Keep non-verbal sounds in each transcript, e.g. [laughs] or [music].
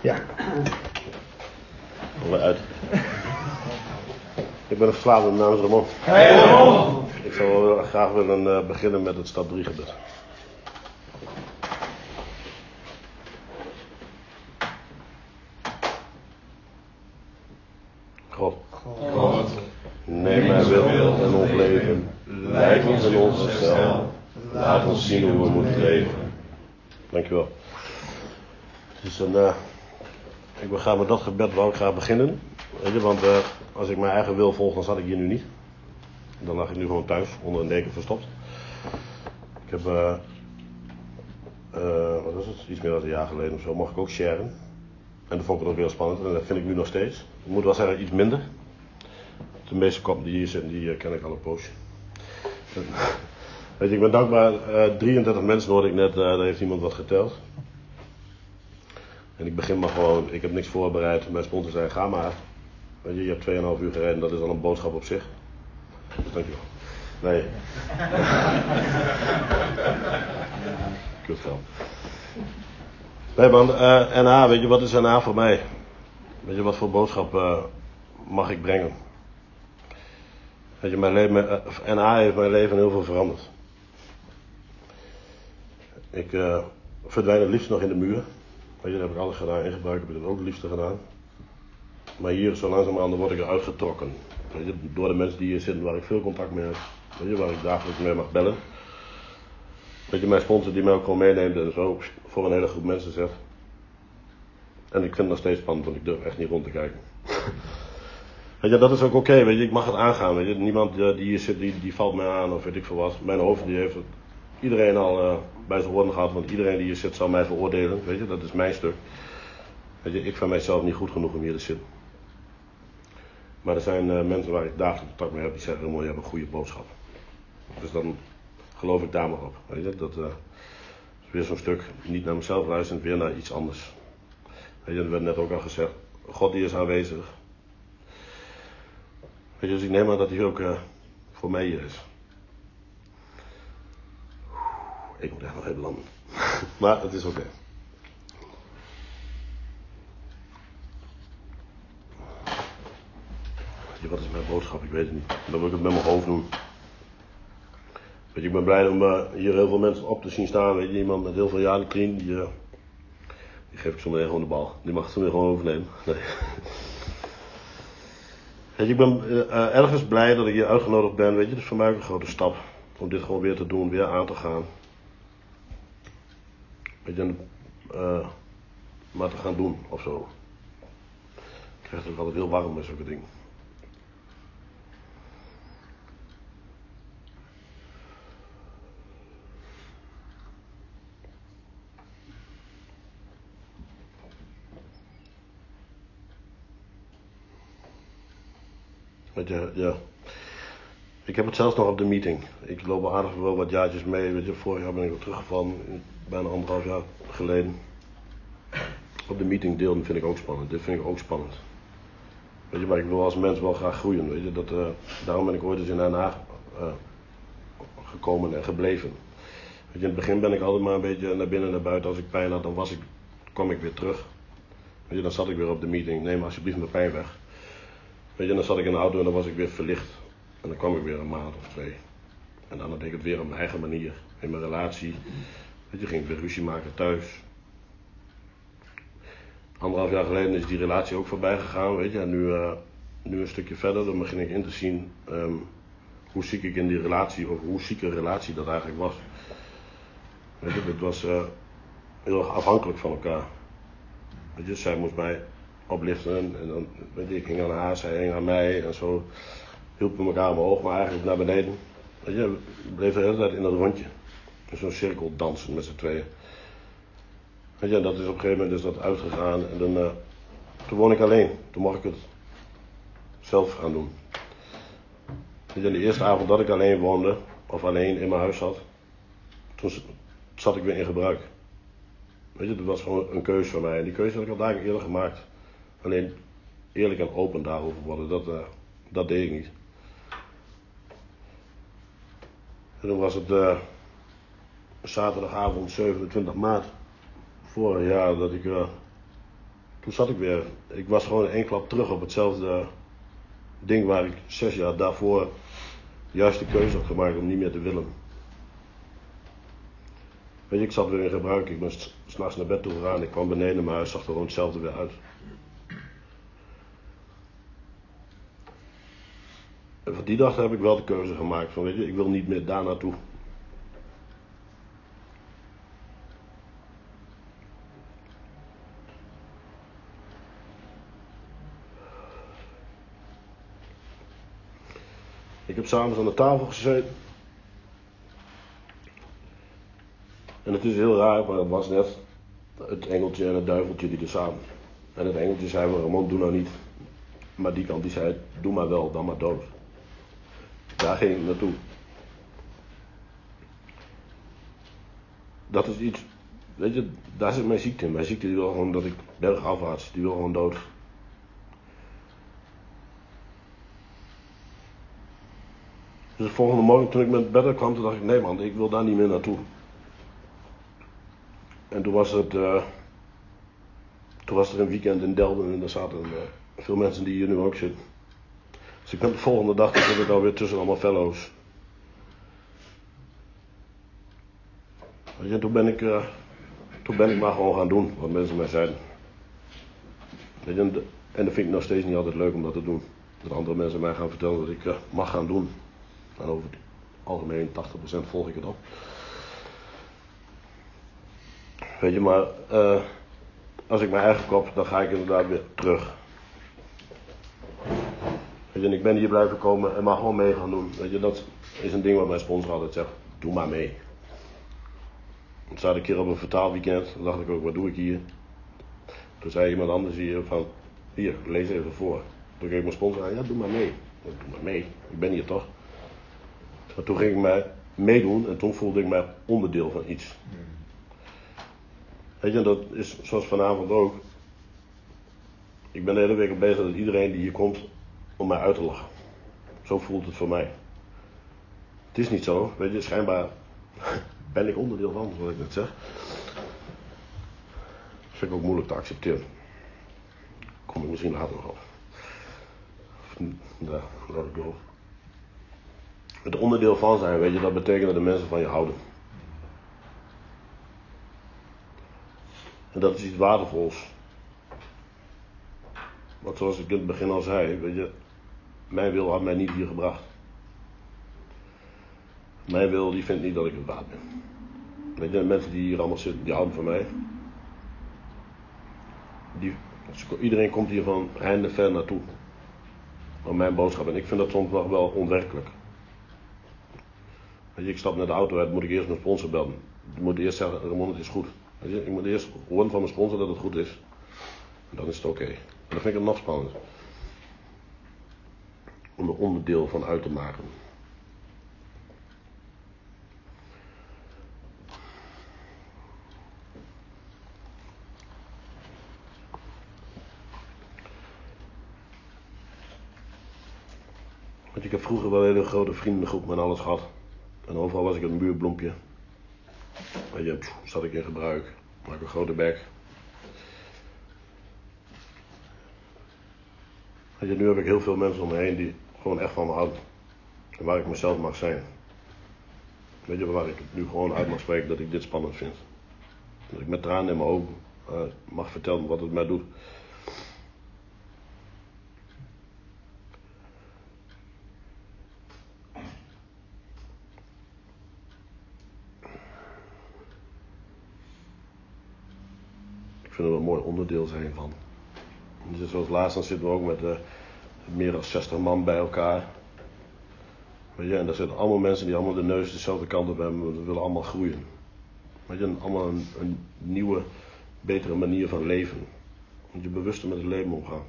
Ja. Kom uit. Ik ben een verslaafde namens Ramon. Hey, Ramon. Ik zou graag willen uh, beginnen met het stap 3 gebed. God. God. Neem mijn wil en ons leven. Leid ons in ons herstel. Laat ons zien hoe we moeten leven. Dankjewel. Dus een, uh, ik ga met dat gebed wel graag beginnen. Weet je, want uh, als ik mijn eigen wil volg, dan zat ik hier nu niet. Dan lag ik nu gewoon thuis, onder een deken verstopt. Ik heb, uh, wat was het, iets meer dan een jaar geleden of zo, mocht ik ook sharen. En dat vond ik ook heel spannend en dat vind ik nu nog steeds. Ik moet wel zeggen, iets minder. De meeste kop die hier zitten, die ken ik al een poosje. [laughs] Weet je, ik ben dankbaar. Uh, 33 mensen hoorde ik net, daar heeft iemand wat geteld. En ik begin maar gewoon, ik heb niks voorbereid. Mijn sponsor zei, ga maar. Weet je, hebt 2,5 uur gereden, dat is al een boodschap op zich. Dus dankjewel. Nee. [laughs] Kutgeld. Nee man, uh, NA, weet je, wat is NA voor mij? Weet je, wat voor boodschap uh, mag ik brengen? Weet je, mijn leven, uh, NA heeft mijn leven heel veel veranderd. Ik verdwijn het liefst nog in de muur. Je, dat heb ik alles gedaan. In gebruik heb ik dat ook het liefste gedaan. Maar hier, zo langzamerhand, word ik eruit getrokken. Je, door de mensen die hier zitten, waar ik veel contact mee heb. Weet je, waar ik dagelijks mee mag bellen. Weet je, mijn sponsor die mij ook gewoon meeneemt en zo voor een hele groep mensen zet. En ik vind het nog steeds spannend, want ik durf echt niet rond te kijken. [laughs] weet je, dat is ook oké, weet je, ik mag het aangaan. Weet je, niemand uh, die hier zit, die, die valt mij aan of weet ik veel wat. Mijn hoofd die heeft het iedereen al uh, bij zijn woorden gehad, want iedereen die hier zit zal mij veroordelen. Weet je, dat is mijn stuk. Weet je, ik vind mijzelf niet goed genoeg om hier te zitten. Maar er zijn uh, mensen waar ik dagelijks contact mee heb die zeggen: mooi, je hebt een goede boodschap. Dus dan geloof ik daar maar op. Weet je, dat uh, is weer zo'n stuk. Niet naar mezelf luisteren, weer naar iets anders. Weet je, er werd net ook al gezegd: God die is aanwezig. Weet je, dus ik neem aan dat hij ook voor mij hier is. Ik moet echt nog even landen. [laughs] maar het is oké. Wat is mijn boodschap? Ik weet het niet. Dan wil ik het met mijn hoofd doen. Weet je, ik ben blij om uh, hier heel veel mensen op te zien staan. Weet je, iemand met heel veel jaren clean, die, uh, die geef ik zo meteen gewoon de bal. Die mag het zo weer gewoon overnemen. [laughs] Nee. Weet je, ik ben uh, ergens blij dat ik hier uitgenodigd ben. Weet je, dat is voor mij ook een grote stap. Om dit gewoon weer te doen, weer aan te gaan. Weet je, maar te gaan doen of zo. Ik krijg het ook altijd heel warm met zulke dingen. Je, ja. Ik heb het zelfs nog op de meeting. Ik loop al aardig wel wat jaartjes mee. Weet je, vorig jaar ben ik weer teruggevallen, bijna anderhalf jaar geleden. Op de meeting deel vind ik ook spannend. Dit vind ik ook spannend. Weet je, maar ik wil als mens wel graag groeien. Weet je, dat, uh, daarom ben ik ooit eens in Den Haag uh, gekomen en gebleven. Weet je, in het begin ben ik altijd maar een beetje naar binnen en naar buiten. Als ik pijn had, dan was ik, kwam ik weer terug. Weet je, dan zat ik weer op de meeting. Neem alsjeblieft mijn pijn weg. Weet je, dan zat ik in de auto en dan was ik weer verlicht. En dan kwam ik weer een maand of twee. En dan deed ik het weer op mijn eigen manier. In mijn relatie. Weet je, ging ik weer ruzie maken thuis. Anderhalf jaar geleden is die relatie ook voorbij gegaan, weet je. En nu, uh, nu een stukje verder, dan begin ik in te zien um, hoe ziek ik in die relatie, of hoe zieke relatie dat eigenlijk was. Weet je, het was uh, heel erg afhankelijk van elkaar. Weet je, zij moest mij opliften. En dan, weet je, ik ging aan haar, zij ging aan mij. En zo hielpen elkaar omhoog, maar eigenlijk naar beneden. Weet je, we bleven de hele tijd in dat rondje. In zo'n cirkel dansen met z'n tweeën. Weet je, dat is op een gegeven moment is dat uitgegaan. En dan, uh, toen woon ik alleen. Toen mocht ik het zelf gaan doen. Weet je, de eerste avond dat ik alleen woonde, of alleen in mijn huis zat, toen zat ik weer in gebruik. Weet je, dat was gewoon een keuze voor mij. En die keuze had ik al dagen eerder gemaakt. Alleen eerlijk en open daarover worden, dat, uh, dat deed ik niet. En toen was het uh, zaterdagavond 27 maart vorig jaar dat ik uh, toen zat ik weer. Ik was gewoon één klap terug op hetzelfde ding waar ik zes jaar daarvoor juist de keuze had gemaakt om niet meer te willen. Weet je, ik zat weer in gebruik. Ik ben s'nachts naar bed toe gegaan. Ik kwam beneden, mijn huis zag er gewoon hetzelfde weer uit. Van die dag heb ik wel de keuze gemaakt van, weet je, ik wil niet meer daar naartoe. Ik heb s'avonds aan de tafel gezeten. En het is heel raar, maar het was net het engeltje en het duiveltje die er samen. En het engeltje zei Ramon, doe nou niet. Maar die kant die zei, doe maar wel, dan maar dood. Daar ging ik naartoe. Dat is iets, weet je, daar zit mijn ziekte in. Mijn ziekte die wil gewoon dat ik bergafwaarts, die wil gewoon dood. Dus de volgende morgen toen ik met bed kwam, toen dacht ik, nee man, ik wil daar niet meer naartoe. En toen was het, uh, toen was er een weekend in Delden en daar zaten uh, veel mensen die hier nu ook zitten. Dus ik ben de volgende dag, dan zit ik alweer tussen allemaal fellows. En toen ben ik, uh, toen ben ik maar gewoon gaan doen wat mensen mij zeiden. Je, en dat vind ik nog steeds niet altijd leuk om dat te doen. Dat andere mensen mij gaan vertellen dat ik mag gaan doen. En over het algemeen 80% volg ik het op. Weet je, maar uh, als ik mijn eigen kop, dan ga ik inderdaad weer terug. En ik ben hier blijven komen en mag gewoon mee gaan doen. Weet je, dat is een ding wat mijn sponsor altijd zegt. Doe maar mee. Toen zat ik hier op een vertaalweekend. Toen dacht ik ook, wat doe ik hier? Toen zei iemand anders hier van, hier, lees even voor. Toen kreeg mijn sponsor aan, ja, doe maar mee. Doe maar mee, ik ben hier toch. Maar toen ging ik mij meedoen en toen voelde ik mij onderdeel van iets. Weet je, dat is zoals vanavond ook. Ik ben de hele week al bezig dat iedereen die hier komt om mij uit te lachen. Zo voelt het voor mij. Het is niet zo, weet je, schijnbaar [laughs] ben ik onderdeel van, zoals ik net zeg. Dat vind ik ook moeilijk te accepteren. Kom ik misschien later nog op. Ja, laat ik door. Het onderdeel van zijn, weet je, dat betekent dat de mensen van je houden. En dat is iets waardevols. Want zoals ik in het begin al zei, weet je, mijn wil had mij niet hier gebracht. Mijn wil die vindt niet dat ik het waard ben. Weet je, de mensen die hier allemaal zitten, die houden van mij. Die, iedereen komt hier van heinde ver naartoe. Om mijn boodschap. En ik vind dat soms nog wel onwerkelijk. Weet je, ik stap naar de auto uit, moet ik eerst mijn sponsor bellen. Ik moet eerst zeggen, Ramon, het is goed. Weet je, ik moet eerst horen van mijn sponsor dat het goed is. En dan is het oké. En dan vind ik het nog spannender. Om er onderdeel van uit te maken. Want ik heb vroeger wel een hele grote vriendengroep met alles gehad. En overal was ik een muurbloempje. Weet je, zat ik in gebruik. Maak een grote bek. Weet je, nu heb ik heel veel mensen om me heen die gewoon echt van me houden. En waar ik mezelf mag zijn. Weet je, waar ik nu gewoon uit mag spreken dat ik dit spannend vind. Dat ik met tranen in mijn ogen uh, mag vertellen wat het mij doet. vind het een mooi onderdeel zijn van. Dus zoals laatst dan zitten we ook met uh, meer dan 60 man bij elkaar. Weet je, en daar zitten allemaal mensen die allemaal de neus dezelfde kant op hebben. We willen allemaal groeien. Weet je, allemaal een, nieuwe, betere manier van leven. Moet je bewuster met het leven omgaan.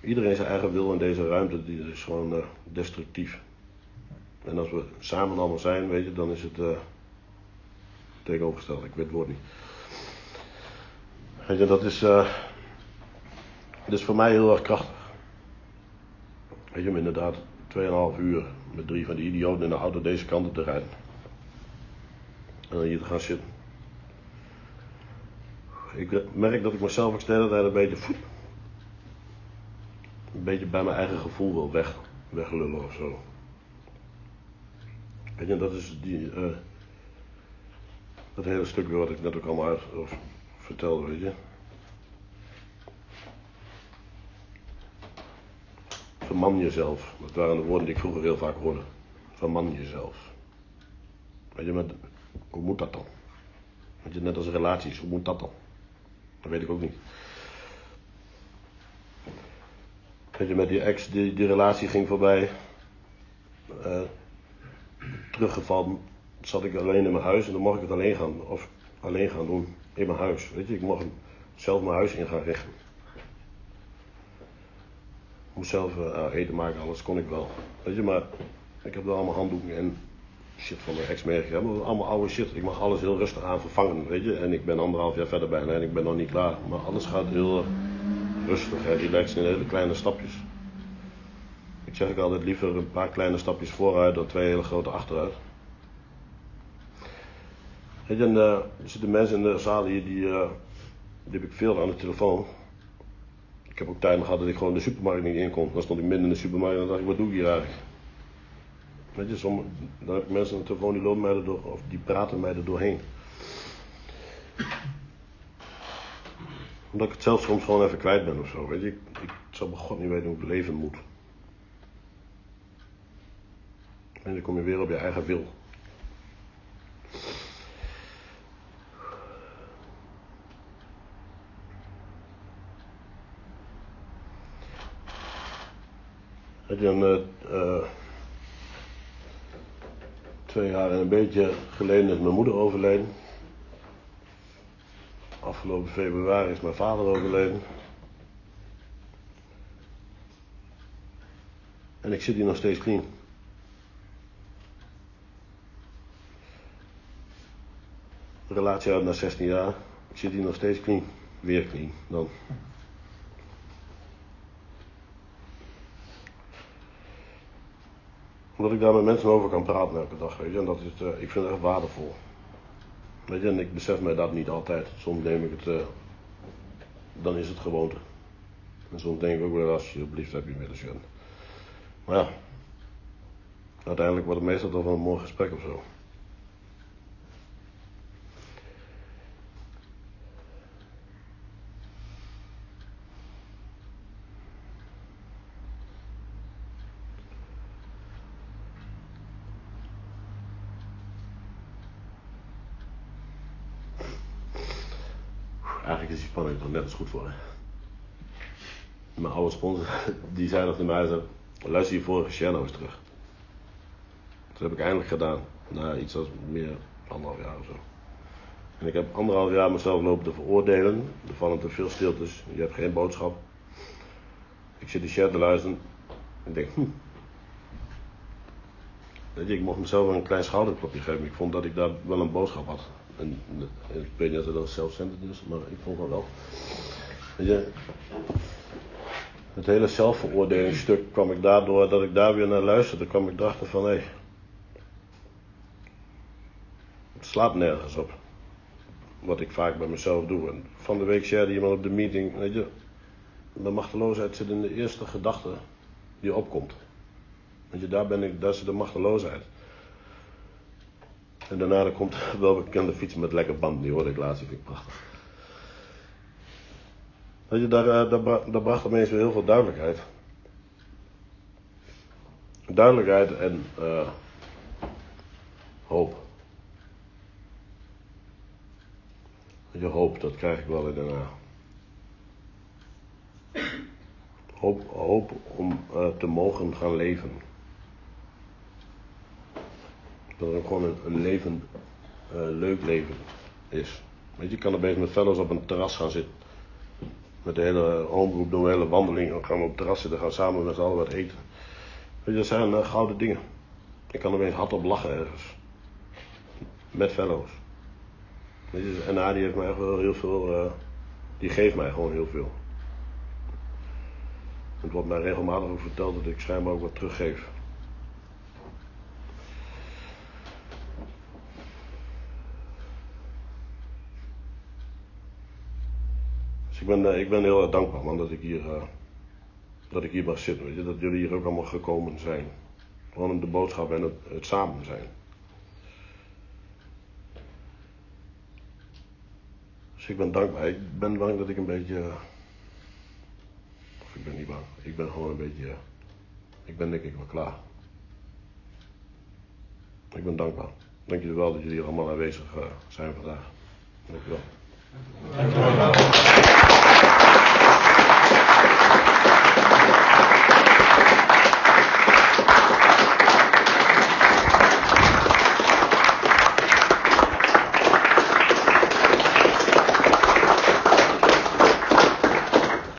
Iedereen zijn eigen wil in deze ruimte die is gewoon uh, destructief. En als we samen allemaal zijn, weet je, dan is het uh, tegenovergesteld. Ik weet het woord niet. Weet je, dat is, uh, is voor mij heel erg krachtig. Weet je, om inderdaad 2,5 uur met drie van die idioten in de auto deze kant op te rijden. En dan hier te gaan zitten. Ik merk dat ik mezelf ook steeds een beetje, een beetje bij mijn eigen gevoel wil weg, weglullen of zo. Weet je, dat is die, uh, dat hele stuk wat ik net ook allemaal of, vertelde, weet je. Verman jezelf. Dat waren de woorden die ik vroeger heel vaak hoorde. Verman jezelf. Weet je, met, hoe moet dat dan? Weet je, net als relaties, hoe moet dat dan? Dat weet ik ook niet. Weet je, met die ex, die, die relatie ging voorbij. Uh, teruggevallen, zat ik alleen in mijn huis en dan mocht ik het alleen gaan, of alleen gaan doen in mijn huis. Weet je, ik mocht zelf mijn huis in gaan richten. Moest zelf uh, eten maken, alles kon ik wel. Weet je, maar ik heb wel allemaal handdoeken en shit van mijn ex meegegeven. Allemaal oude shit. Ik mag alles heel rustig aan vervangen, weet je. En ik ben anderhalf jaar verder bijna en ik ben nog niet klaar. Maar alles gaat heel rustig, hè, relaxed in hele kleine stapjes. Ik zeg ik altijd liever een paar kleine stapjes vooruit dan twee hele grote achteruit. Weet je, en, uh, er zitten mensen in de zaal hier die, die heb ik veel aan de telefoon. Ik heb ook tijden gehad dat ik gewoon de supermarkt niet in kon. Dan stond ik midden in de supermarkt en dacht ik, wat doe ik hier eigenlijk? Weet je, ik mensen aan de telefoon die lopen mij erdoor, of die praten mij er doorheen. Omdat ik het zelf soms gewoon even kwijt ben of zo. Weet je, ik, ik zou bij God niet weten hoe ik leven moet. En dan kom je weer op je eigen wil. Weet je, een, uh, twee jaar en een beetje geleden is mijn moeder overleden. Afgelopen februari is mijn vader overleden. En ik zit hier nog steeds clean. relatie uit na 16 jaar. Ik zit hier nog steeds clean. Weer clean dan. Omdat ik daar met mensen over kan praten elke dag, weet je. En dat is, uh, ik vind het echt waardevol. Weet je, en ik besef mij dat niet altijd. Soms neem ik het, uh, dan is het gewoonte. En soms denk ik ook wel, alsjeblieft heb je medicijn. Maar ja, uiteindelijk wordt het meestal toch wel een mooi gesprek of zo. Eigenlijk is die spanning toch net als goed voor. Hè? Mijn oude sponsor, [laughs] die zei nog tegen mij, luister je vorige share nou eens terug. Dat heb ik eindelijk gedaan. Na iets als meer anderhalf jaar of zo. En ik heb anderhalf jaar mezelf lopen te veroordelen. Er vallen te veel stiltes. Je hebt geen boodschap. Ik zit die share te luisteren. En denk, hm. Weet je, ik mocht mezelf een klein schouderklopje geven. Ik vond dat ik daar wel een boodschap had. En, ik weet niet of dat zelfcentered is, maar ik vond dat wel. Weet je, het hele zelfveroordelingsstuk kwam ik daardoor dat ik daar weer naar luisterde, kwam ik erachter van hé, hey, het slaat nergens op. Wat ik vaak bij mezelf doe. En van de week shared iemand op de meeting, weet je, de machteloosheid zit in de eerste gedachte die opkomt. Weet je, daar ben ik, daar zit de machteloosheid. En daarna komt [laughs] wel bekende fietsen met lekker band. Die hoorde ik laatst, ik prachtig. Je, daar, eh, daar, bracht opeens weer heel veel duidelijkheid. Duidelijkheid en uh, hoop. Je hoop, dat krijg ik wel in daarna. Hoop, hoop om uh, te mogen gaan leven. Dat het gewoon een, leven, uh, leuk leven is. Weet je, kan er met fellows op een terras gaan zitten. Met de hele homegroep doen we hele wandeling. Dan gaan we op terras zitten, gaan samen met z'n allen wat eten. Weet je, dat zijn uh, gouden dingen. Ik kan er eens hard op lachen ergens. Met fellows. Weet je, en Adi heeft mij echt wel heel veel, die geeft mij gewoon heel veel. Het wordt mij regelmatig ook verteld dat ik schijnbaar ook wat teruggeef. Ben, eh, ik ben heel erg dankbaar man dat ik hier, uh, dat ik hier mag zitten. Weet je? Dat jullie hier ook allemaal gekomen zijn. Gewoon de boodschap en het, samen zijn. Dus ik ben dankbaar. Ik ben bang dat ik een beetje. Of ik ben niet bang. Ik ben gewoon een beetje. Ik ben denk ik wel klaar. Ik ben dankbaar. Dank jullie wel dat jullie hier allemaal aanwezig zijn vandaag. Dank je wel.